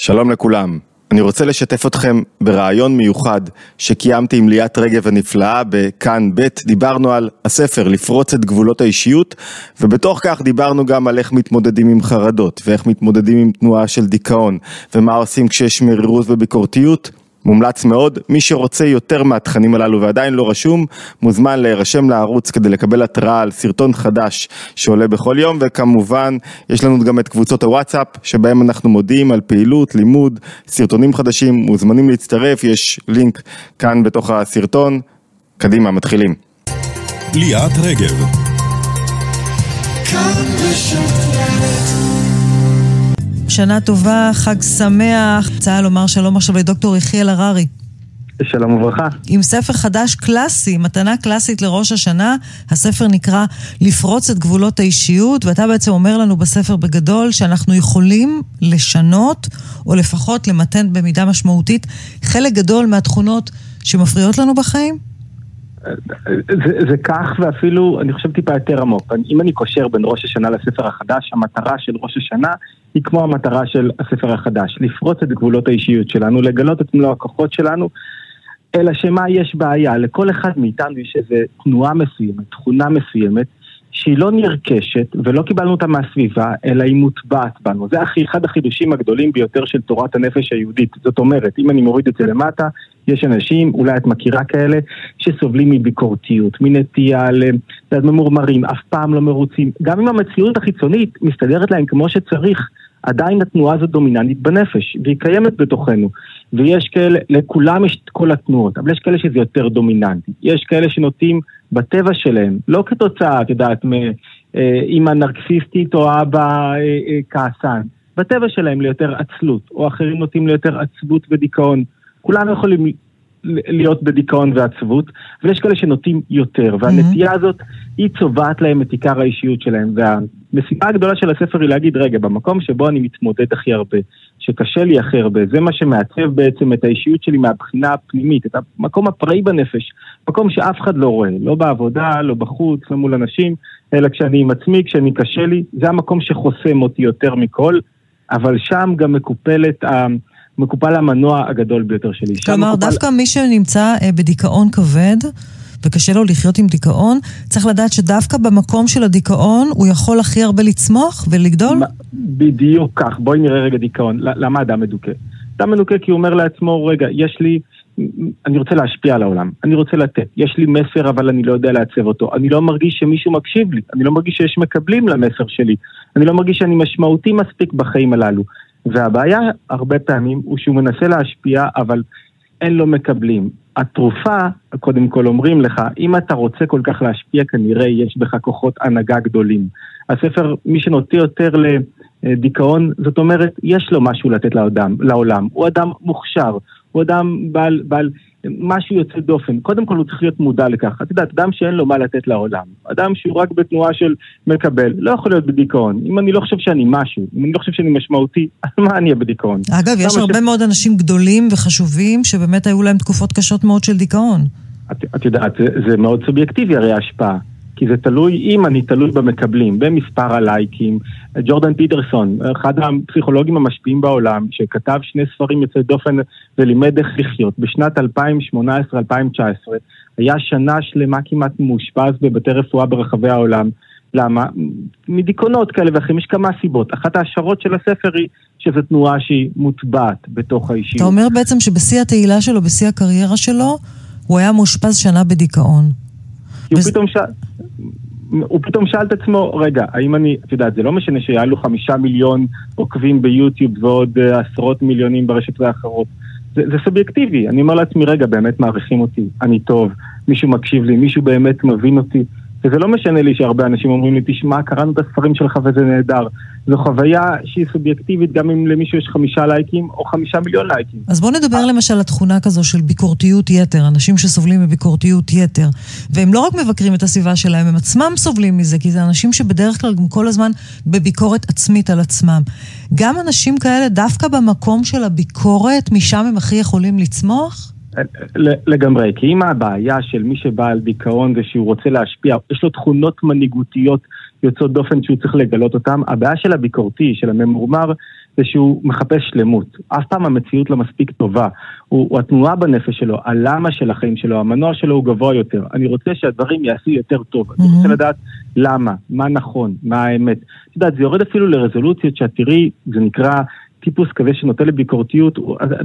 שלום לכולם. אני רוצה לשתף אתכם ברעיון מיוחד שקיימתי עם ליאת רגב הנפלאה בכאן ב', דיברנו על הספר לפרוץ את גבולות האישיות ובתוך כך דיברנו גם על איך מתמודדים עם חרדות ואיך מתמודדים עם תנועה של דיכאון ומה עושים כשיש מרירות וביקורתיות מומלץ מאוד, מי שרוצה יותר מהתכנים הללו ועדיין לא רשום, מוזמן להירשם לערוץ כדי לקבל התראה על סרטון חדש שעולה בכל יום, וכמובן יש לנו גם את קבוצות הוואטסאפ, שבהם אנחנו מודיעים על פעילות, לימוד, סרטונים חדשים, מוזמנים להצטרף, יש לינק כאן בתוך הסרטון. קדימה, מתחילים. ליאת רגב שנה טובה, חג שמח. רוצה לומר שלום עכשיו לדוקטור יחיאל הררי. שלום וברכה. עם ספר חדש קלאסי, מתנה קלאסית לראש השנה. הספר נקרא לפרוץ את גבולות האישיות, ואתה בעצם אומר לנו בספר בגדול שאנחנו יכולים לשנות, או לפחות למתן במידה משמעותית, חלק גדול מהתכונות שמפריעות לנו בחיים? זה, זה כך ואפילו, אני חושב טיפה יותר עמוק. אם אני קושר בין ראש השנה לספר החדש, המטרה של ראש השנה היא כמו המטרה של הספר החדש, לפרוץ את גבולות האישיות שלנו, לגלות את מלוא הכוחות שלנו, אלא שמה יש בעיה, לכל אחד מאיתנו יש איזו תנועה מסוימת, תכונה מסוימת, שהיא לא נרכשת ולא קיבלנו אותה מהסביבה, אלא היא מוטבעת בנו. זה אחד החידושים הגדולים ביותר של תורת הנפש היהודית. זאת אומרת, אם אני מוריד את זה למטה, יש אנשים, אולי את מכירה כאלה, שסובלים מביקורתיות, מנטייה לממורמרים, אף פעם לא מרוצים. גם אם המציאות החיצונית מסתדרת להם כמו שצריך, עדיין התנועה הזאת דומיננטית בנפש, והיא קיימת בתוכנו. ויש כאלה, לכולם יש את כל התנועות, אבל יש כאלה שזה יותר דומיננטי. יש כאלה שנוטים בטבע שלהם, לא כתוצאה, את יודעת, מאימא אה, נרקסיסטית או אבא אה, אה, כעסן, בטבע שלהם ליותר עצלות, או אחרים נוטים ליותר עצבות ודיכאון. כולנו יכולים להיות בדיכאון ועצבות, ויש כאלה שנוטים יותר, והנטייה הזאת היא צובעת להם את עיקר האישיות שלהם. והמשימה הגדולה של הספר היא להגיד, רגע, במקום שבו אני מתמודד הכי הרבה, שקשה לי הכי הרבה, זה מה שמעצב בעצם את האישיות שלי מהבחינה הפנימית, את המקום הפראי בנפש, מקום שאף אחד לא רואה, לא בעבודה, לא בחוץ, לא מול אנשים, אלא כשאני עם עצמי, כשאני קשה לי, זה המקום שחוסם אותי יותר מכל, אבל שם גם מקופלת ה... מקופל המנוע הגדול ביותר שלי. כלומר, מקופל... דווקא מי שנמצא אה, בדיכאון כבד, וקשה לו לחיות עם דיכאון, צריך לדעת שדווקא במקום של הדיכאון הוא יכול הכי הרבה לצמוח ולגדול? בדיוק כך. בואי נראה רגע דיכאון. למה אדם מדוכא? אדם מדוכא כי הוא אומר לעצמו, רגע, יש לי... אני רוצה להשפיע על העולם, אני רוצה לתת. יש לי מסר אבל אני לא יודע לעצב אותו. אני לא מרגיש שמישהו מקשיב לי, אני לא מרגיש שיש מקבלים למסר שלי. אני לא מרגיש שאני משמעותי מספיק בחיים הללו. והבעיה הרבה פעמים הוא שהוא מנסה להשפיע, אבל אין לו מקבלים. התרופה, קודם כל אומרים לך, אם אתה רוצה כל כך להשפיע, כנראה יש בך כוחות הנהגה גדולים. הספר, מי שנוטה יותר לדיכאון, זאת אומרת, יש לו משהו לתת לעולם. הוא אדם מוכשר, הוא אדם בעל, בעל משהו יוצא דופן. קודם כל הוא צריך להיות מודע לכך. את יודעת, אדם שאין לו מה לתת לעולם, אדם שהוא רק בתנועה של מקבל, לא יכול להיות בדיכאון. אם אני לא חושב שאני משהו, אם אני לא חושב שאני משמעותי, אז מה אני אהיה בדיכאון? אגב, יש הרבה ש... מאוד אנשים גדולים וחשובים שבאמת היו להם תקופות קשות מאוד של דיכאון. את, את יודעת, זה, זה מאוד סובייקטיבי הרי ההשפעה. כי זה תלוי, אם אני תלוי במקבלים, במספר הלייקים. ג'ורדן פיטרסון, אחד הפסיכולוגים המשפיעים בעולם, שכתב שני ספרים יוצאי דופן ולימד איך לחיות, בשנת 2018-2019, היה שנה שלמה כמעט מאושפז בבתי רפואה ברחבי העולם. למה? מדיכאונות כאלה ואחרים, יש כמה סיבות. אחת ההשערות של הספר היא שזו תנועה שהיא מוטבעת בתוך האישיות. אתה אומר בעצם שבשיא התהילה שלו, בשיא הקריירה שלו, הוא היה מאושפז שנה בדיכאון. כי הוא פתאום שאל... הוא פתאום שאל את עצמו, רגע, האם אני, את יודעת, זה לא משנה שהיה לו חמישה מיליון עוקבים ביוטיוב ועוד uh, עשרות מיליונים ברשת האחרות. זה, זה סובייקטיבי, אני אומר לעצמי, רגע, באמת מעריכים אותי, אני טוב, מישהו מקשיב לי, מישהו באמת מבין אותי. וזה לא משנה לי שהרבה אנשים אומרים לי, תשמע, קראנו את הספרים שלך וזה נהדר. זו חוויה שהיא סובייקטיבית גם אם למישהו יש חמישה לייקים או חמישה מיליון לייקים. אז בוא נדבר למשל על תכונה כזו של ביקורתיות יתר, אנשים שסובלים מביקורתיות יתר. והם לא רק מבקרים את הסביבה שלהם, הם עצמם סובלים מזה, כי זה אנשים שבדרך כלל גם כל הזמן בביקורת עצמית על עצמם. גם אנשים כאלה, דווקא במקום של הביקורת, משם הם הכי יכולים לצמוח? לגמרי, כי אם הבעיה של מי שבא על דיכאון זה שהוא רוצה להשפיע, יש לו תכונות מנהיגותיות יוצאות דופן שהוא צריך לגלות אותן, הבעיה של הביקורתי, של הממורמר, זה שהוא מחפש שלמות. אף פעם המציאות לא מספיק טובה. הוא, הוא התנועה בנפש שלו, הלמה של החיים שלו, המנוע שלו הוא גבוה יותר. אני רוצה שהדברים יעשו יותר טוב. Mm-hmm. אני רוצה לדעת למה, מה נכון, מה האמת. את יודעת, זה יורד אפילו לרזולוציות שאת תראי, זה נקרא טיפוס כזה שנוטה לביקורתיות,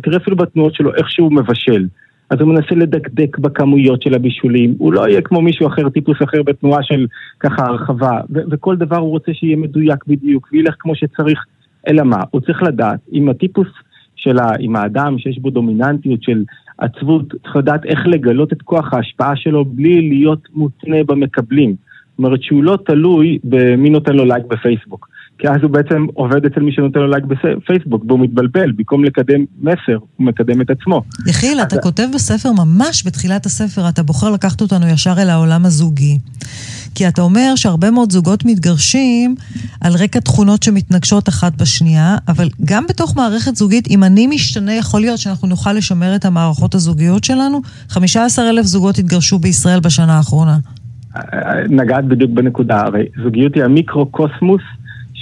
תראה אפילו בתנועות שלו איך שהוא מבשל. אז הוא מנסה לדקדק בכמויות של הבישולים, הוא לא יהיה כמו מישהו אחר, טיפוס אחר בתנועה של ככה הרחבה, ו- וכל דבר הוא רוצה שיהיה מדויק בדיוק, וילך כמו שצריך, אלא מה? הוא צריך לדעת אם הטיפוס שלה, עם האדם שיש בו דומיננטיות של עצבות, צריך לדעת איך לגלות את כוח ההשפעה שלו בלי להיות מותנה במקבלים. זאת אומרת שהוא לא תלוי במי נותן לו לייק בפייסבוק. כי אז הוא בעצם עובד אצל מי שנותן לו לייק בפייסבוק, והוא מתבלבל, במקום לקדם מסר, הוא מקדם את עצמו. יחיל, אתה כותב בספר, ממש בתחילת הספר, אתה בוחר לקחת אותנו ישר אל העולם הזוגי. כי אתה אומר שהרבה מאוד זוגות מתגרשים על רקע תכונות שמתנגשות אחת בשנייה, אבל גם בתוך מערכת זוגית, אם אני משתנה, יכול להיות שאנחנו נוכל לשמר את המערכות הזוגיות שלנו. 15 אלף זוגות התגרשו בישראל בשנה האחרונה. נגעת בדיוק בנקודה, הרי זוגיות היא המיקרו-קוסמוס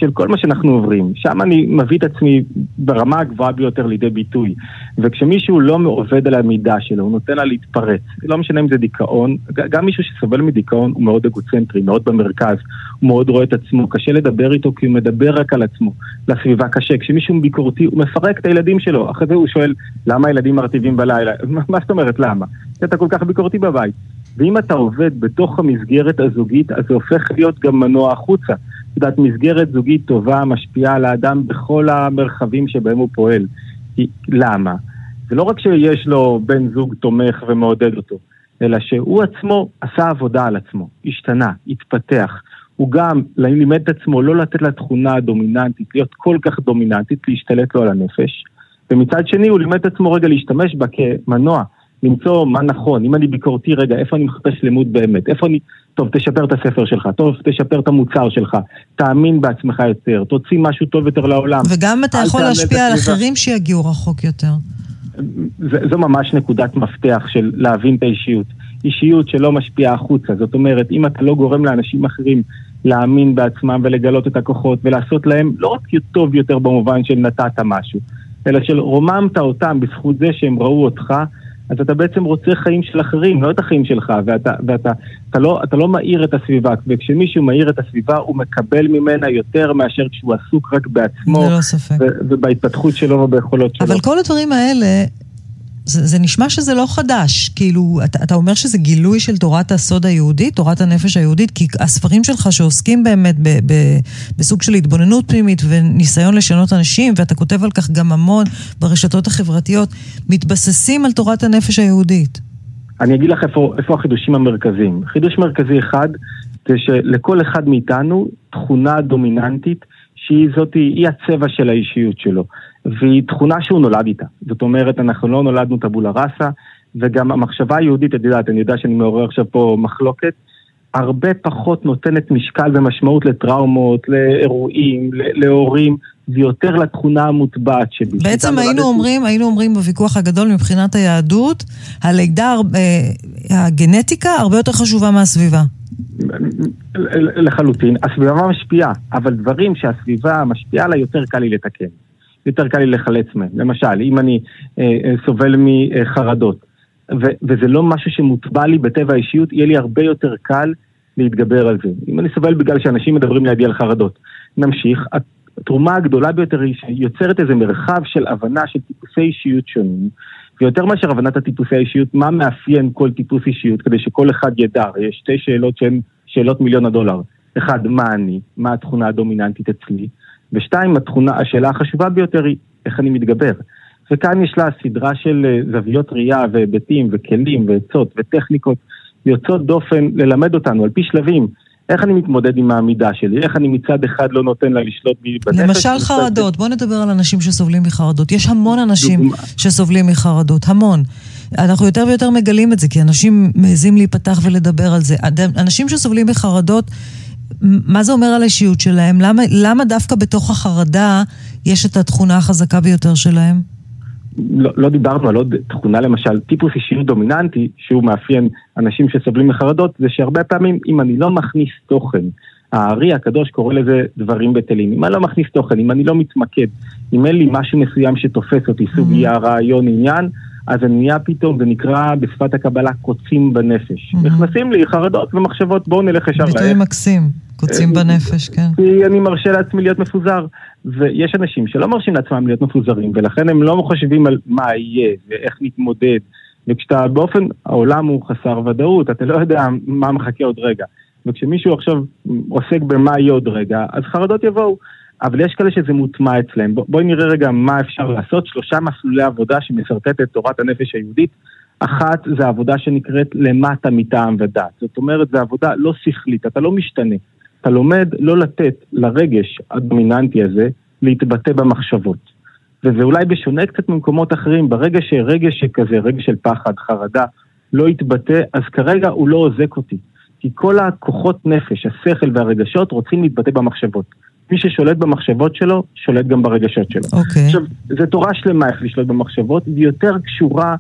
של כל מה שאנחנו עוברים. שם אני מביא את עצמי ברמה הגבוהה ביותר לידי ביטוי. וכשמישהו לא עובד על המידה שלו, הוא נותן לה להתפרץ. לא משנה אם זה דיכאון, גם מישהו שסובל מדיכאון הוא מאוד אגוצנטרי, מאוד במרכז, הוא מאוד רואה את עצמו, קשה לדבר איתו כי הוא מדבר רק על עצמו. לסביבה קשה. כשמישהו ביקורתי, הוא מפרק את הילדים שלו. אחרי זה הוא שואל, למה הילדים מרטיבים בלילה? מה זאת אומרת למה? אתה כל כך ביקורתי בבית. ואם אתה עובד בתוך המסגרת הזוגית, אז זה הופך להיות גם מנוע החוצה. יודעת, מסגרת זוגית טובה משפיעה על האדם בכל המרחבים שבהם הוא פועל. למה? זה לא רק שיש לו בן זוג תומך ומעודד אותו, אלא שהוא עצמו עשה עבודה על עצמו, השתנה, התפתח. הוא גם לימד את עצמו לא לתת לתכונה הדומיננטית, להיות כל כך דומיננטית, להשתלט לו על הנפש. ומצד שני הוא לימד את עצמו רגע להשתמש בה כמנוע, למצוא מה נכון, אם אני ביקורתי רגע, איפה אני מחפש לימוד באמת, איפה אני טוב, תשפר את הספר שלך, טוב, תשפר את המוצר שלך, תאמין בעצמך יותר, תוציא משהו טוב יותר לעולם. וגם אתה יכול להשפיע על אחרים שיגיעו רחוק יותר. זה, זו ממש נקודת מפתח של להבין את האישיות. אישיות שלא משפיעה החוצה, זאת אומרת, אם אתה לא גורם לאנשים אחרים להאמין בעצמם ולגלות את הכוחות ולעשות להם לא רק טוב יותר במובן של נתת משהו, אלא של רוממת אותם בזכות זה שהם ראו אותך אז אתה בעצם רוצה חיים של אחרים, לא את החיים שלך, ואתה, ואתה אתה לא, אתה לא מאיר את הסביבה, וכשמישהו מאיר את הסביבה הוא מקבל ממנה יותר מאשר כשהוא עסוק רק בעצמו, לא ספק. ובהתפתחות שלו וביכולות שלו. אבל כל הדברים האלה זה, זה נשמע שזה לא חדש, כאילו, אתה, אתה אומר שזה גילוי של תורת הסוד היהודית, תורת הנפש היהודית, כי הספרים שלך שעוסקים באמת ב, ב, בסוג של התבוננות פנימית וניסיון לשנות אנשים, ואתה כותב על כך גם המון ברשתות החברתיות, מתבססים על תורת הנפש היהודית. אני אגיד לך איפה, איפה החידושים המרכזיים. חידוש מרכזי אחד זה שלכל אחד מאיתנו תכונה דומיננטית שהיא זאת, היא הצבע של האישיות שלו. והיא תכונה שהוא נולד איתה. זאת אומרת, אנחנו לא נולדנו טבולה ראסה, וגם המחשבה היהודית, את יודעת, אני יודע שאני מעורר עכשיו פה מחלוקת, הרבה פחות נותנת משקל ומשמעות לטראומות, לאירועים, להורים, ויותר לתכונה המוטבעת שלי. בעצם היינו אומרים, היינו אומרים בוויכוח הגדול מבחינת היהדות, הלידה, אה, הגנטיקה הרבה יותר חשובה מהסביבה. לחלוטין. הסביבה משפיעה, אבל דברים שהסביבה משפיעה לה יותר קל לי לתקן. יותר קל לי לחלץ מהם. למשל, אם אני אה, אה, סובל מחרדות, ו- וזה לא משהו שמוטבע לי בטבע האישיות, יהיה לי הרבה יותר קל להתגבר על זה. אם אני סובל בגלל שאנשים מדברים לידי על חרדות. נמשיך. התרומה הגדולה ביותר היא שיוצרת איזה מרחב של הבנה של טיפוסי אישיות שונים, ויותר מאשר הבנת הטיפוסי האישיות, מה מאפיין כל טיפוס אישיות, כדי שכל אחד ידע, יש שתי שאלות שהן שאלות מיליון הדולר. אחד, מה אני? מה התכונה הדומיננטית אצלי? ושתיים, התכונה, השאלה החשובה ביותר היא איך אני מתגבר. וכאן יש לה סדרה של אה, זוויות ראייה והיבטים וכלים ועצות וטכניקות יוצאות דופן ללמד אותנו על פי שלבים. איך אני מתמודד עם העמידה שלי? איך אני מצד אחד לא נותן לה לשלוט בי בנפש? למשל חרדות, בוא נדבר על אנשים שסובלים מחרדות. יש המון אנשים דוגמה. שסובלים מחרדות, המון. אנחנו יותר ויותר מגלים את זה, כי אנשים מעזים להיפתח ולדבר על זה. אנשים שסובלים מחרדות, מה זה אומר על האישיות שלהם? למה, למה דווקא בתוך החרדה יש את התכונה החזקה ביותר שלהם? לא, לא דיברנו על עוד תכונה למשל, טיפוס אישיות דומיננטי, שהוא מאפיין אנשים שסובלים מחרדות, זה שהרבה פעמים אם אני לא מכניס תוכן, הארי הקדוש קורא לזה דברים בטלים. אם אני לא מכניס תוכן, אם אני לא מתמקד, אם אין לי משהו מסוים שתופס אותי, סוגיה, רעיון, עניין, אז זה נהיה פתאום, זה נקרא בשפת הקבלה קוצים בנפש. נכנסים לי חרדות ומחשבות, בואו נלך ישר לאט. ביטוי מקסים, קוצים אה, בנפש, כן. כי אני מרשה לעצמי להיות מפוזר. ויש אנשים שלא מרשים לעצמם להיות מפוזרים, ולכן הם לא חושבים על מה יהיה ואיך נתמודד. וכשאתה באופן, העולם הוא חסר ודאות, אתה לא יודע מה מחכה עוד רגע. וכשמישהו עכשיו עוסק במה יהיה עוד רגע, אז חרדות יבואו. אבל יש כאלה שזה מוטמע אצלם. בואי נראה רגע מה אפשר לעשות. שלושה מסלולי עבודה שמשרטט את תורת הנפש היהודית. אחת זה עבודה שנקראת למטה מטעם ודת. זאת אומרת, זו עבודה לא שכלית, אתה לא משתנה. אתה לומד לא לתת לרגש הדומיננטי הזה להתבטא במחשבות. וזה אולי בשונה קצת ממקומות אחרים, ברגע שרגש שכזה, רגש של פחד, חרדה, לא יתבטא, אז כרגע הוא לא עוזק אותי. כי כל הכוחות נפש, השכל והרגשות רוצים להתבטא במחשבות. מי ששולט במחשבות שלו, שולט גם ברגשות שלו. אוקיי. Okay. עכשיו, זו תורה שלמה איך לשלוט במחשבות, והיא יותר קשורה,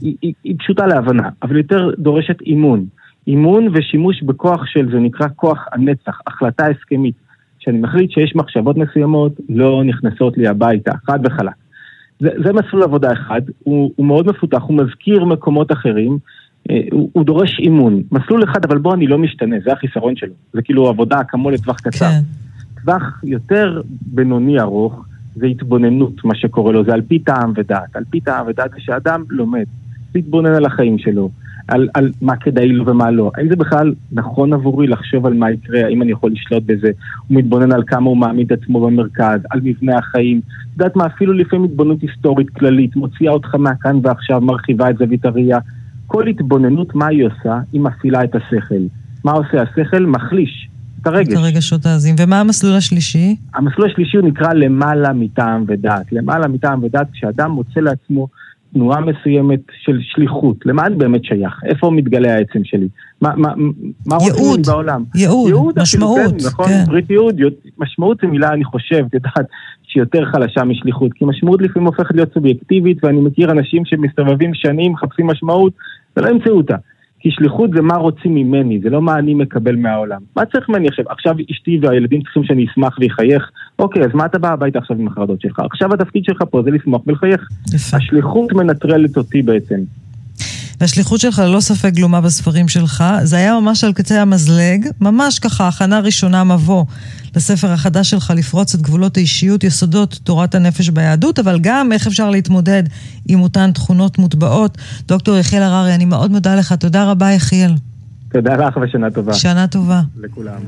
היא, היא, היא פשוטה להבנה, אבל יותר דורשת אימון. אימון ושימוש בכוח של, זה נקרא כוח הנצח, החלטה הסכמית. שאני מחליט שיש מחשבות מסוימות, לא נכנסות לי הביתה, חד וחלק. זה, זה מסלול עבודה אחד, הוא, הוא מאוד מפותח, הוא מזכיר מקומות אחרים, אה, הוא, הוא דורש אימון. מסלול אחד, אבל בו אני לא משתנה, זה החיסרון שלו. זה כאילו עבודה כמו לטווח קצר. כן. טווח יותר בינוני ארוך, זה התבוננות, מה שקורה לו, זה על פי טעם ודעת. על פי טעם ודעת זה שאדם לומד, להתבונן על החיים שלו, על, על מה כדאי לו ומה לא. האם זה בכלל נכון עבורי לחשוב על מה יקרה, האם אני יכול לשלוט בזה? הוא מתבונן על כמה הוא מעמיד עצמו במרכז, על מבנה החיים. את יודעת מה, אפילו לפעמים התבוננות היסטורית כללית, מוציאה אותך מהכאן ועכשיו, מרחיבה את זווית הראייה. כל התבוננות, מה היא עושה? היא מפעילה את השכל. מה עושה השכל? מחליש את הרגש. את הרגשות העזים. ומה המסלול השלישי? המסלול השלישי הוא נקרא למעלה מטעם ודעת. למעלה מטעם ודעת, כשאדם מוצא לעצמו תנועה מסוימת של שליחות. למה אני באמת שייך? איפה מתגלה העצם שלי? מה, מה, מה רוצים בעולם? ייעוד, ייעוד משמעות, כן. נכון, כן. ברית ייעוד, משמעות זו מילה, אני חושב, את יודעת, שהיא יותר חלשה משליחות. כי משמעות לפעמים הופכת להיות סובייקטיבית, ואני מכיר אנשים שמסתובבים שנים, מחפשים משמעות, ולא ימצאו אותה. כי שליחות זה מה רוצים ממני, זה לא מה אני מקבל מהעולם. מה צריך ממני עכשיו? עכשיו אשתי והילדים צריכים שאני אשמח ואחייך. אוקיי, אז מה אתה בא הביתה עכשיו עם החרדות שלך? עכשיו התפקיד שלך פה זה לשמוח ולחייך. השליחות מנטרלת אותי בעצם. והשליחות שלך ללא ספק גלומה בספרים שלך. זה היה ממש על קצה המזלג, ממש ככה, הכנה ראשונה מבוא לספר החדש שלך, לפרוץ את גבולות האישיות, יסודות תורת הנפש ביהדות, אבל גם איך אפשר להתמודד עם אותן תכונות מוטבעות. דוקטור יחיאל הררי, אני מאוד מודה לך. תודה רבה, יחיאל. תודה לך ושנה טובה. שנה טובה. לכולם.